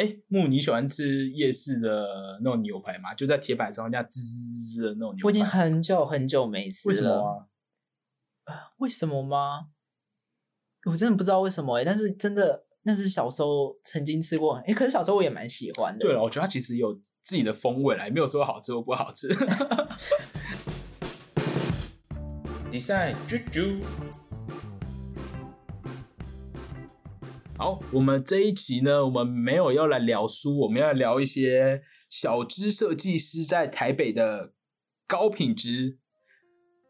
哎，木，你喜欢吃夜市的那种牛排吗？就在铁板上这样滋滋滋滋的那种牛排。我已经很久很久没吃了。为什么啊？为什么吗？我真的不知道为什么哎、但是真的那是小时候曾经吃过，哎、可是小时候我也蛮喜欢的。对了，我觉得它其实有自己的风味啦，也没有说好吃或不好吃。Design 啾啾。好，我们这一集呢，我们没有要来聊书，我们要聊一些小资设计师在台北的高品质、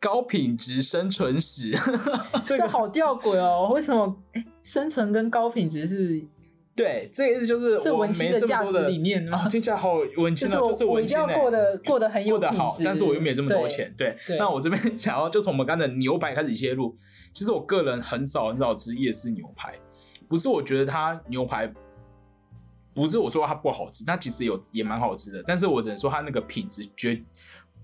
高品质生存史。这个好吊诡哦！为什么？哎、生存跟高品质是 对，这个意思就是这我没文青的价这么多的值理念吗 哦听起来好文青啊，就是我就是我一定要文青欸过得过得很有过得好品，质但是我又没有这么多对钱。对，对那我这边想要就从我们刚才的牛排开始切入。其实我个人很少很少吃夜市牛排，不是我觉得它牛排，不是我说它不好吃，它其实有也蛮好吃的，但是我只能说它那个品质绝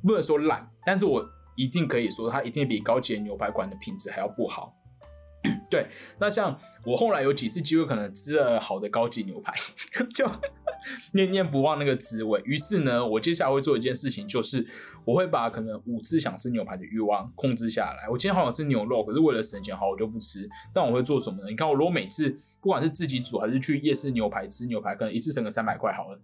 不能说烂，但是我一定可以说它一定比高级牛排馆的品质还要不好。对，那像我后来有几次机会，可能吃了好的高级牛排，就 念念不忘那个滋味。于是呢，我接下来会做一件事情，就是我会把可能五次想吃牛排的欲望控制下来。我今天好想吃牛肉，可是为了省钱，好我就不吃。但我会做什么呢？你看，我如果每次不管是自己煮还是去夜市牛排吃牛排，可能一次省个三百块好了，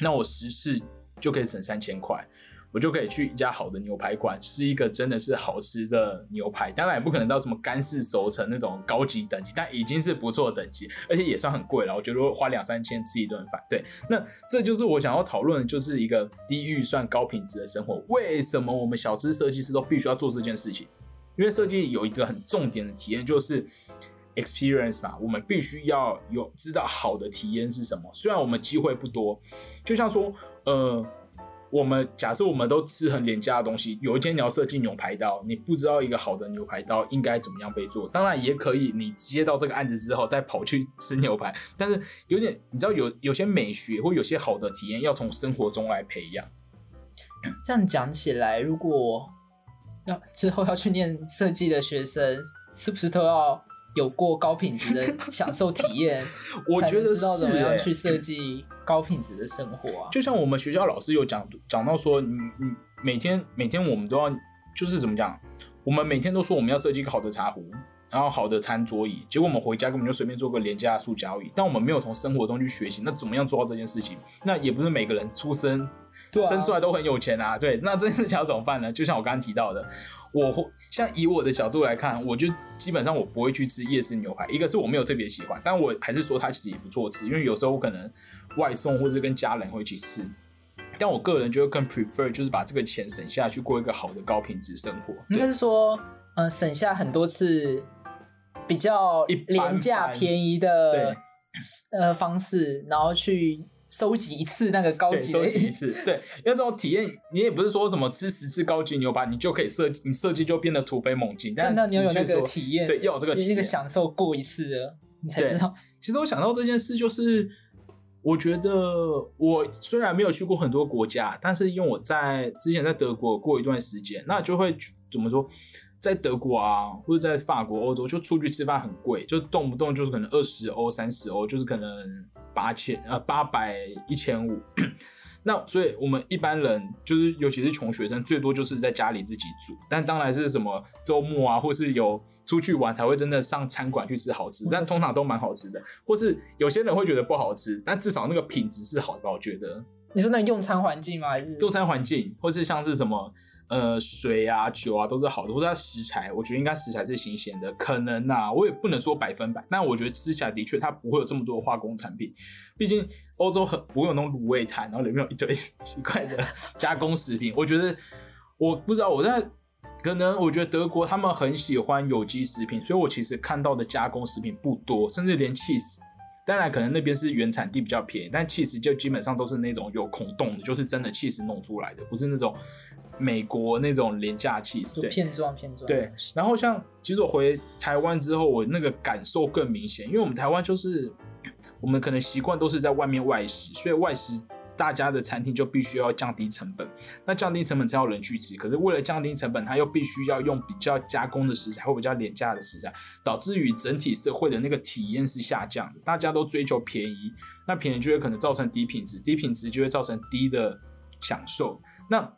那我十次就可以省三千块。我就可以去一家好的牛排馆吃一个真的是好吃的牛排，当然也不可能到什么干式熟成那种高级等级，但已经是不错的等级，而且也算很贵了。我觉得花两三千吃一顿饭，对，那这就是我想要讨论的，就是一个低预算高品质的生活。为什么我们小资设计师都必须要做这件事情？因为设计有一个很重点的体验，就是 experience 吧，我们必须要有知道好的体验是什么。虽然我们机会不多，就像说，呃。我们假设我们都吃很廉价的东西，有一天你要设计牛排刀，你不知道一个好的牛排刀应该怎么样被做。当然也可以，你接到这个案子之后再跑去吃牛排，但是有点你知道有有些美学或有些好的体验要从生活中来培养。这样讲起来，如果要之后要去念 设计的学生，是不是都要有过高品质的享受体验？我觉得知道怎么样去设计高品质的生活啊。就像我们学校老师有讲讲到说，你你每天每天我们都要就是怎么讲，我们每天都说我们要设计一个好的茶壶，然后好的餐桌椅，结果我们回家根本就随便做个廉价的塑胶椅，但我们没有从生活中去学习，那怎么样做到这件事情？那也不是每个人出生、对啊生出来都很有钱啊，对，那这件事情要怎么办呢？就像我刚刚提到的，我会像以我的角度来看，我就基本上我不会去吃夜市牛排，一个是我没有特别喜欢，但我还是说它其实也不错吃，因为有时候我可能外送或是跟家人会一起吃。但我个人就会更 prefer 就是把这个钱省下去过一个好的高品质生活。应该是说，呃，省下很多次比较廉价便宜对的呃方式，然后去收集一次那个高，级收集一次，对，因为这种体验，你也不是说什么吃十次高级牛排，你就可以设计，你设计就变得突飞猛进。但但那你要有那个体验，对，要有这个体验那个。享受过一次的，你才知道。其实我想到这件事，就是我觉得我虽然没有去过很多国家，但是因为我在之前在德国过一段时间，那就会怎么说，在德国啊，或者在法国、欧洲，就出去吃饭很贵，就动不动就是可能二十欧、三十欧，就是可能八千呃八百、一千五。那所以，我们一般人就是，尤其是穷学生，最多就是在家里自己煮。但当然是什么周末啊，或是有出去玩才会真的上餐馆去吃好吃，但通常都蛮好吃的。或是有些人会觉得不好吃，但至少那个品质是好的吧？我觉得你说那用餐环境吗？还是用餐环境，或是像是什么呃水啊、酒啊都是好的，或者它食材，我觉得应该食材是新鲜的。可能啊，我也不能说百分百，但我觉得吃起来的确它不会有这么多化工产品。毕竟欧洲很不会有那种卤味摊，然后里面有一堆 奇怪的加工食品。我觉得我不知道我在。可能我觉得德国他们很喜欢有机食品，所以我其实看到的加工食品不多，甚至连 cheese，当然可能那边是原产地比较便宜，但 cheese 就基本上都是那种有孔洞的，就是真的 cheese 弄出来的，不是那种美国那种廉价 cheese。对，片状片状？对，然后像其实我回台湾之后，我那个感受更明显，因为我们台湾就是我们可能习惯都是在外面外食，所以外食大家的餐厅就必须要降低成本。那降低成本才有人去吃，可是为了降低成本，他又必须要用比较加工的食材或比较廉价的食材，导致于整体社会的那个体验是下降。大家都追求便宜，那便宜就会可能造成低品质，低品质就会造成低的享受。那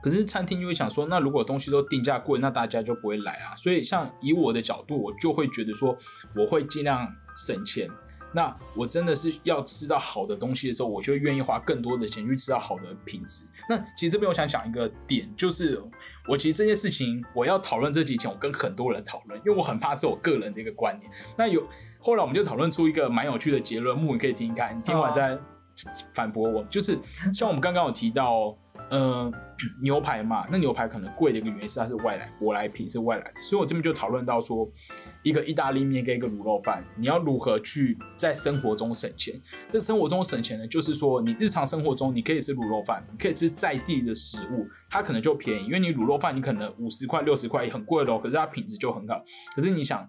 可是餐厅就会想说，那如果东西都定价贵，那大家就不会来啊。所以像以我的角度，我就会觉得说，我会尽量省钱。那我真的是要吃到好的东西的时候，我就愿意花更多的钱去吃到好的品质。那其实这边我想讲一个点，就是我其实这件事情我要讨论这几前，我跟很多人讨论，因为我很怕是我个人的一个观念。那有后来我们就讨论出一个蛮有趣的结论，木你可以听一看，你听完再反驳我。就是像我们刚刚有提到。嗯，牛排嘛，那牛排可能贵的一个原因是它是外来舶来品，是外来的。所以我这边就讨论到说，一个意大利面跟一个卤肉饭，你要如何去在生活中省钱？在生活中省钱呢，就是说你日常生活中你可以吃卤肉饭，你可以吃在地的食物，它可能就便宜，因为你卤肉饭你可能五十块、六十块也很贵咯，可是它品质就很好。可是你想，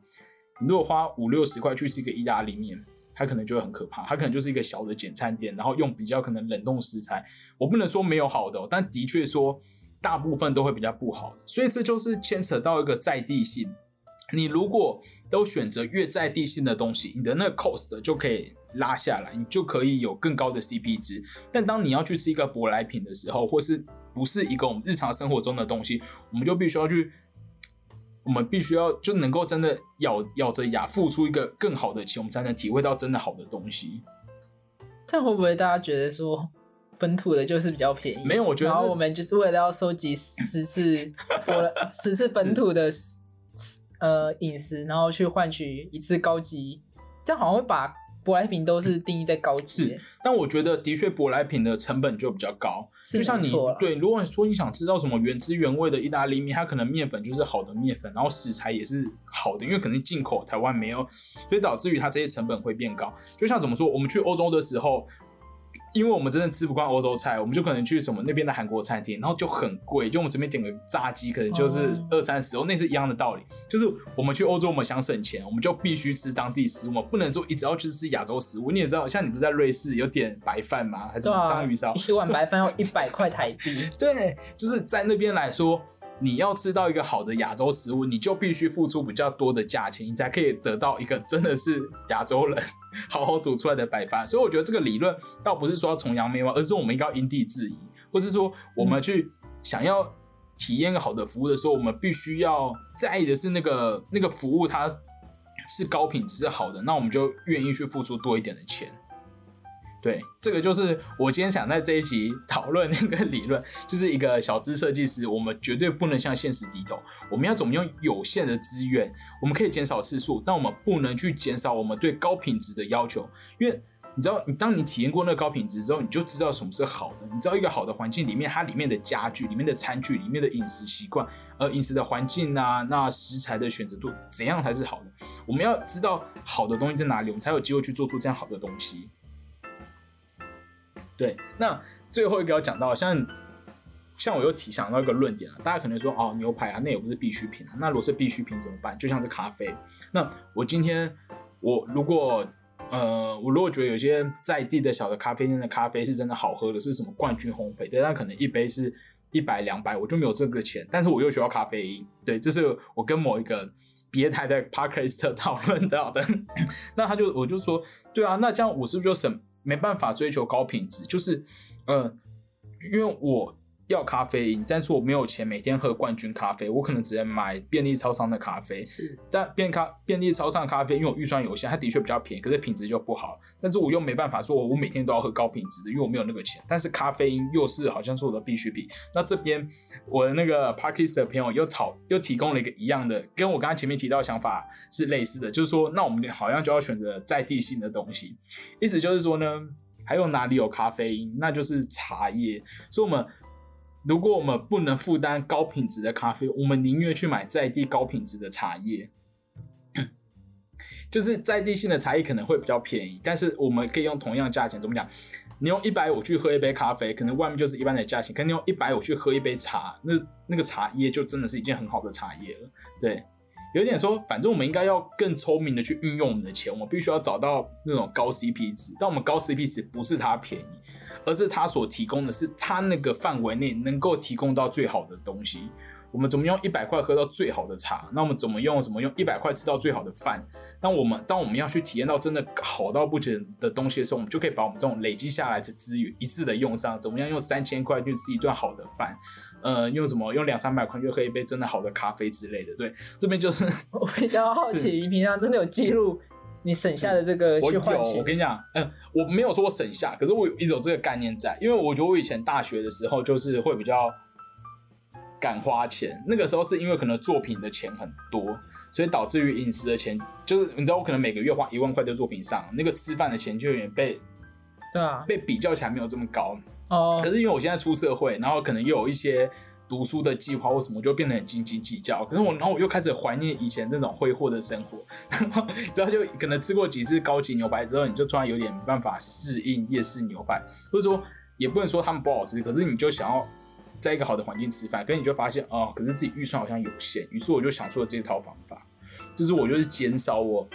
你如果花五六十块去吃一个意大利面。它可能就会很可怕，它可能就是一个小的简餐店，然后用比较可能冷冻食材。我不能说没有好的，但的确说大部分都会比较不好。所以这就是牵扯到一个在地性。你如果都选择越在地性的东西，你的那个 cost 就可以拉下来，你就可以有更高的 CP 值。但当你要去吃一个舶来品的时候，或是不是一个我们日常生活中的东西，我们就必须要去。我们必须要就能够真的咬咬着牙付出一个更好的钱，我们才能体会到真的好的东西。这样会不会大家觉得说本土的就是比较便宜？没有，我觉得。然后我们就是为了要收集十次 我十次本土的呃饮食，然后去换取一次高级，这样好像会把。舶来品都是定义在高级，但我觉得的确舶来品的成本就比较高。就像你对，如果说你想吃到什么原汁原味的意大利面，它可能面粉就是好的面粉，然后食材也是好的，因为可能进口台湾没有，所以导致于它这些成本会变高。就像怎么说，我们去欧洲的时候。因为我们真的吃不惯欧洲菜，我们就可能去什么那边的韩国餐厅，然后就很贵，就我们随便点个炸鸡，可能就是二三十哦，那是一样的道理。就是我们去欧洲，我们想省钱，我们就必须吃当地食物，不能说一直要去吃亚洲食物。你也知道，像你不是在瑞士有点白饭吗？还是章鱼烧？一碗白饭要一百块台币。对，就是在那边来说。你要吃到一个好的亚洲食物，你就必须付出比较多的价钱，你才可以得到一个真的是亚洲人好好煮出来的白饭。所以我觉得这个理论倒不是说要崇洋媚外，而是我们应该因地制宜，或是说我们去想要体验好的服务的时候，我们必须要在意的是那个那个服务它是高品质是好的，那我们就愿意去付出多一点的钱。对，这个就是我今天想在这一集讨论那个理论，就是一个小资设计师，我们绝对不能向现实低头。我们要怎么用有限的资源，我们可以减少次数，但我们不能去减少我们对高品质的要求。因为你知道，你当你体验过那个高品质之后，你就知道什么是好的。你知道一个好的环境里面，它里面的家具、里面的餐具、里面的饮食习惯，呃，饮食的环境啊，那食材的选择度怎样才是好的？我们要知道好的东西在哪里，我们才有机会去做出这样好的东西。对，那最后一个要讲到，像像我又提想到一个论点啊，大家可能说哦，牛排啊，那也不是必需品啊，那如果是必需品怎么办？就像是咖啡，那我今天我如果呃，我如果觉得有些在地的小的咖啡店的咖啡是真的好喝的，是什么冠军烘焙的，那可能一杯是一百两百，我就没有这个钱，但是我又需要咖啡因，对，这是我跟某一个别台的 Parkers 讨论到的，那他就我就说，对啊，那这样我是不是就省？没办法追求高品质，就是，嗯，因为我要咖啡因，但是我没有钱每天喝冠军咖啡，我可能只能买便利超商的咖啡。是，但便咖便利超商的咖啡，因为我预算有限，它的确比较便宜，可是品质就不好。但是我又没办法说，我每天都要喝高品质的，因为我没有那个钱。但是咖啡因又是好像是我的必需品。那这边我的那个 Parkist 的朋友又讨又提供了一个一样的，跟我刚刚前面提到的想法是类似的，就是说，那我们好像就要选择在地性的东西。意思就是说呢，还有哪里有咖啡因，那就是茶叶。所以我们。如果我们不能负担高品质的咖啡，我们宁愿去买在地高品质的茶叶。就是在地性的茶叶可能会比较便宜，但是我们可以用同样价钱，怎么讲？你用一百五去喝一杯咖啡，可能外面就是一般的价钱；，可你用一百五去喝一杯茶，那那个茶叶就真的是一件很好的茶叶了。对，有点说，反正我们应该要更聪明的去运用我们的钱，我们必须要找到那种高 CP 值。但我们高 CP 值不是它便宜，而是他所提供的是他那个范围内能够提供到最好的东西。我们怎么用一百块喝到最好的茶？那我们怎么用什么用一百块吃到最好的饭？那我们当我们要去体验到真的好到不行的东西的时候，我们就可以把我们这种累积下来的资源一致的用上。怎么样用三千块去吃一顿好的饭？呃，用什么用两三百块就喝一杯真的好的咖啡之类的？对，这边就是 我比较好奇，你平常真的有记录你省下的这个我有，去换取？我跟你讲，嗯、我没有说我省下，可是我有一直有这个概念在，因为我觉得我以前大学的时候就是会比较敢花钱，那个时候是因为可能作品的钱很多，所以导致于饮食的钱，就是你知道我可能每个月花一万块在作品上，那个吃饭的钱就有点被对啊，被比较起来没有这么高，哦。可，是因为我现在出社会，然后可能又有一些读书的计划或什么，我就变得很斤斤计较。可是我，然后我又开始怀念以前这种挥霍的生活。然后你知道，就可能吃过几次高级牛排之后，你就突然有点没办法适应夜市牛排，或者说也不能说他们不好吃，可是你就想要在一个好的环境吃饭，可是你就发现哦，可是自己预算好像有限，于是我就想出了这套方法，就是我就是减少我。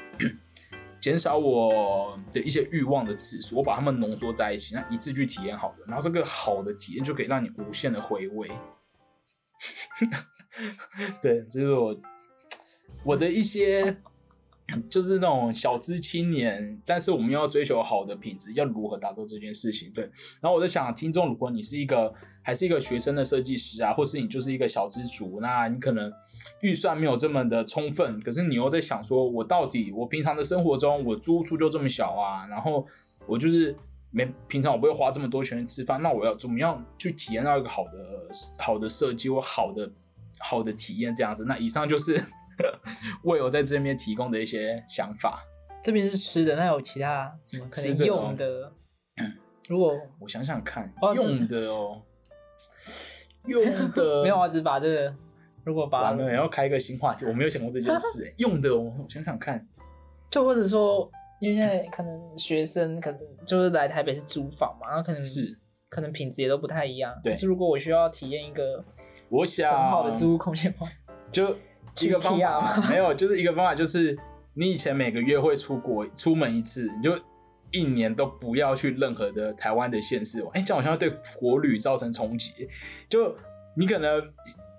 减少我的一些欲望的次数，我把它们浓缩在一起，那一次去体验好的，然后这个好的体验就可以让你无限的回味。对，这是我我的一些，就是那种小资青年，但是我们要追求好的品质，要如何达到这件事情？对，然后我在想，听众，如果你是一个还是一个学生的设计师啊，或是你就是一个小资族，那你可能预算没有这么的充分，可是你又在想说，我到底我平常的生活中，我租出就这么小啊，然后我就是没平常我不会花这么多钱吃饭，那我要怎么样去体验到一个好的好的设计或好的好的体验这样子？那以上就是 为我在这边提供的一些想法。这边是吃的，那有其他什么可能吃的哦用的？如果我想想看，哦用的哦，用的 没有啊，只把这个，如果把完了，要开一个新话题，我没有想过这件事、欸。用的哦，我想想看，就或者说，因为现在可能学生可能就是来台北是租房嘛，然后可能是可能品质也都不太一样。对可是如果我需要体验一个我想很好的租屋空间的话，就一个方法，没有，就是一个方法，就是你以前每个月会出国出门一次，你就一年都不要去任何的台湾的县市玩。哎、这样好像会对国旅造成冲击。就你可能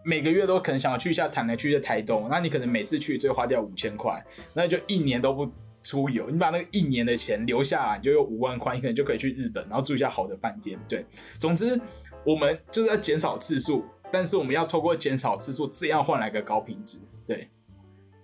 每个月都可能想要去一下台南，去一下台东，那你可能每次去就会花掉五千块，那你就一年都不。出游，你把那个一年的钱留下来，你就有五万块，你可能就可以去日本，然后住一下好的饭店。对，总之我们就是要减少次数，但是我们要透过减少次数，这样换来个高品质。对，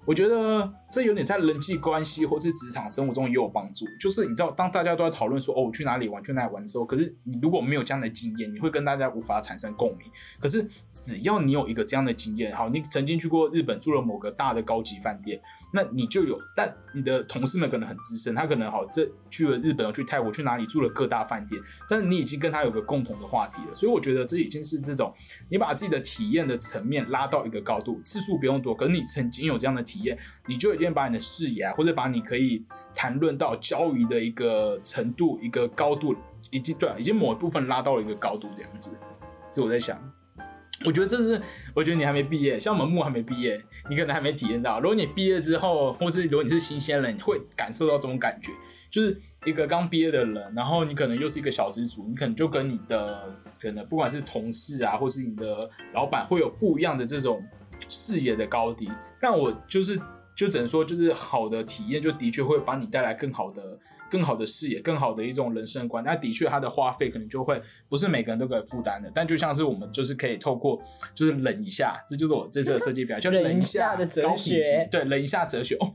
我觉得这有点在人际关系或是职场生活中也有帮助。就是你知道，当大家都在讨论说哦，我去哪里玩，去哪里玩的时候，可是你如果没有这样的经验，你会跟大家无法产生共鸣。可是只要你有一个这样的经验，好，你曾经去过日本住了某个大的高级饭店，那你就有。但你的同事们可能很资深，他可能好这去了日本，去泰国，去哪里住了各大饭店，但是你已经跟他有个共同的话题了。所以我觉得这已经是这种你把自己的体验的层面拉到一个高度，次数不用多，可是你曾经有这样的体验，你就已经把你的视野啊，或者把你可以谈论到交易的一个程度、一个高度，已经对、已经某部分拉到了一个高度，这样子。这我在想。我觉得这是，我觉得你还没毕业，像我们木还没毕业，你可能还没体验到。如果你毕业之后，或是如果你是新鲜人，你会感受到这种感觉，就是一个刚毕业的人，然后你可能又是一个小资主，你可能就跟你的可能不管是同事啊，或是你的老板，会有不一样的这种视野的高低。但我就是就只能说，就是好的体验，就的确会把你带来更好的、更好的视野、更好的一种人生观。那的确，它的花费可能就会不是每个人都可以负担的。但就像是我们就是可以透过，就是冷一下，这就是我这次的设计表，就忍忍一一下的哲学对，冷一下哲学哦。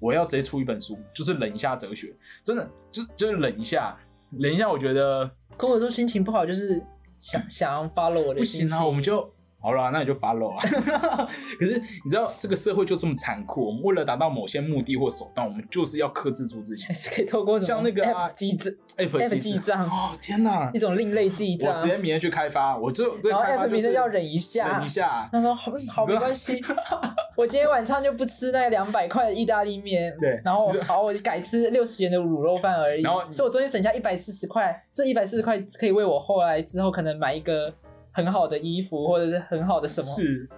我要直接出一本书，就是冷一下哲学，真的就就是冷一下，冷一下，我觉得跟我说心情不好，就是想想要 follow 我的不行啊，心情。我们就好了，那你就 follow 啊。可是你知道这个社会就这么残酷，我们为了达到某些目的或手段，我们就是要克制住自己。还是可以透过像那个啊 App 记账 App App 机制记账哦，天哪一！种另类记账我，直接明天去开发，我就这然后开发 App 就是名字要忍一下，忍一下。他说好好没关系，我今天晚上就不吃那两百块的意大利面，对然后我好我改吃六十元的卤肉饭而已，然后所以我中间省下一百四十块，这一百四十块可以为我后来之后可能买一个很好的衣服，或者是很好的什么，是，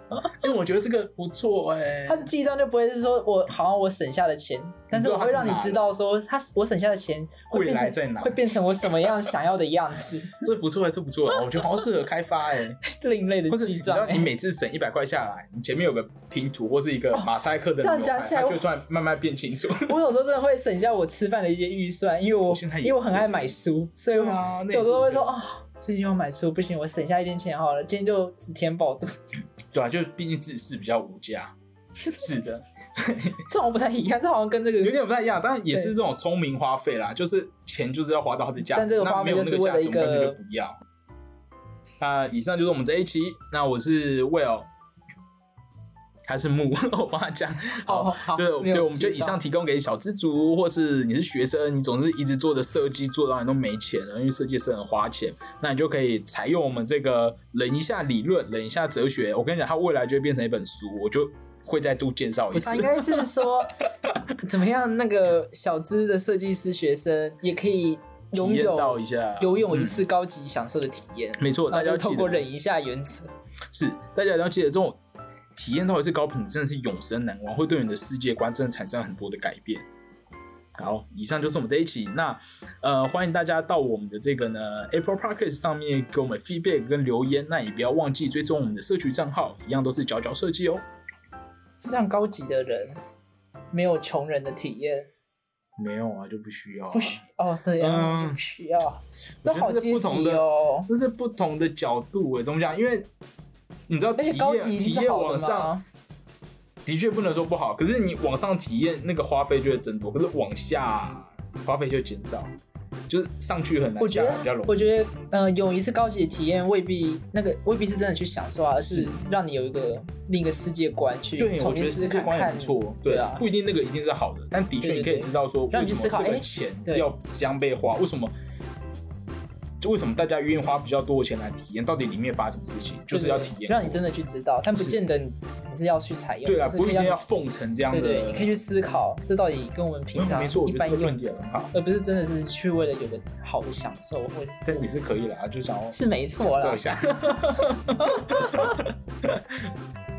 因 为我觉得这个不错哎、他的记账就不会是说我好像我省下的钱，但是我会让你知道说他我省下的钱会未来在哪？会变成我什么样想要的样子，这不错哎、这不错、我觉得好像适合开发哎、另类的记账、你欸。每次省一百块下来，你前面有个拼图或是一个马赛克的这样牛排，讲起来就突然慢慢变清楚。我有时候真的会省下我吃饭的一些预算，因为我因为我很爱买书，所以我有时候会说啊、最近要买书，不行，我省下一点钱好了，今天就只填饱肚子。对啊，就毕竟自视比较无价。是的，这好像不太一样，这好像跟这有个点不太一样，当然也是这种聪明花费啦，就是钱就是要花到它的价值，但这个花费那没有那个就是为了一价值，我们根本个就不要。那以上就是我们这一期，那我是 Will，他是木，我帮他讲。哦好好就是没有对，我们就以上提供给小资族，或是你是学生，你总是一直做的设计做到你都没钱了，因为设计是很花钱，那你就可以采用我们这个忍一下理论，忍一下哲学。我跟你讲，它未来就会变成一本书，我就会再度介绍一次不是，。应该是说 怎么样？那个小资的设计师学生也可以拥有一下游泳一嗯次高级享受的体验。没错，大家要透过忍一下原则。是大家要记得这种体验到底是高品质，真的是永生难忘，会对你的世界观真的产生很多的改变。好，以上就是我们这一期。那呃，欢迎大家到我们的这个呢 Apple Podcast 上面给我们 feedback 跟留言。那也不要忘记追踪我们的社区账号，一样都是佼佼设计哦。这样高级的人没有穷人的体验，没有啊，就不需要、啊，不需哦，对呀、嗯就不需要。这好阶级不同的哦。这是不同的角度诶，怎么讲？因为你知道而体且高级验体验往上？的确不能说不好，可是你往上体验那个花费就会增多，可是往下花费就减少，就是上去很难，我觉得比较容，易。我觉得，呃，有一次高级的体验未必那个未必是真的去享受啊，而是是让你有一个另一个世界观去对，我重新觉得世界观也思看看不错，对啊，不一定那个一定是好的，但的确你可以知道说让为什么这个你去思考哎钱对要将被花，为什么？就为什么大家愿意花比较多的钱来体验，到底里面发生什么事情，就是要体验，让你真的去知道，但不见得你你是要去采用，对啊，不一定要奉承这样的，对对，你可以去思考，这到底跟我们平常嗯没错，我一觉得这个论般用，点很好，而不是真的是去为了有个好的享受，或者但也是可以啦，就想要是没错啦享受一。下。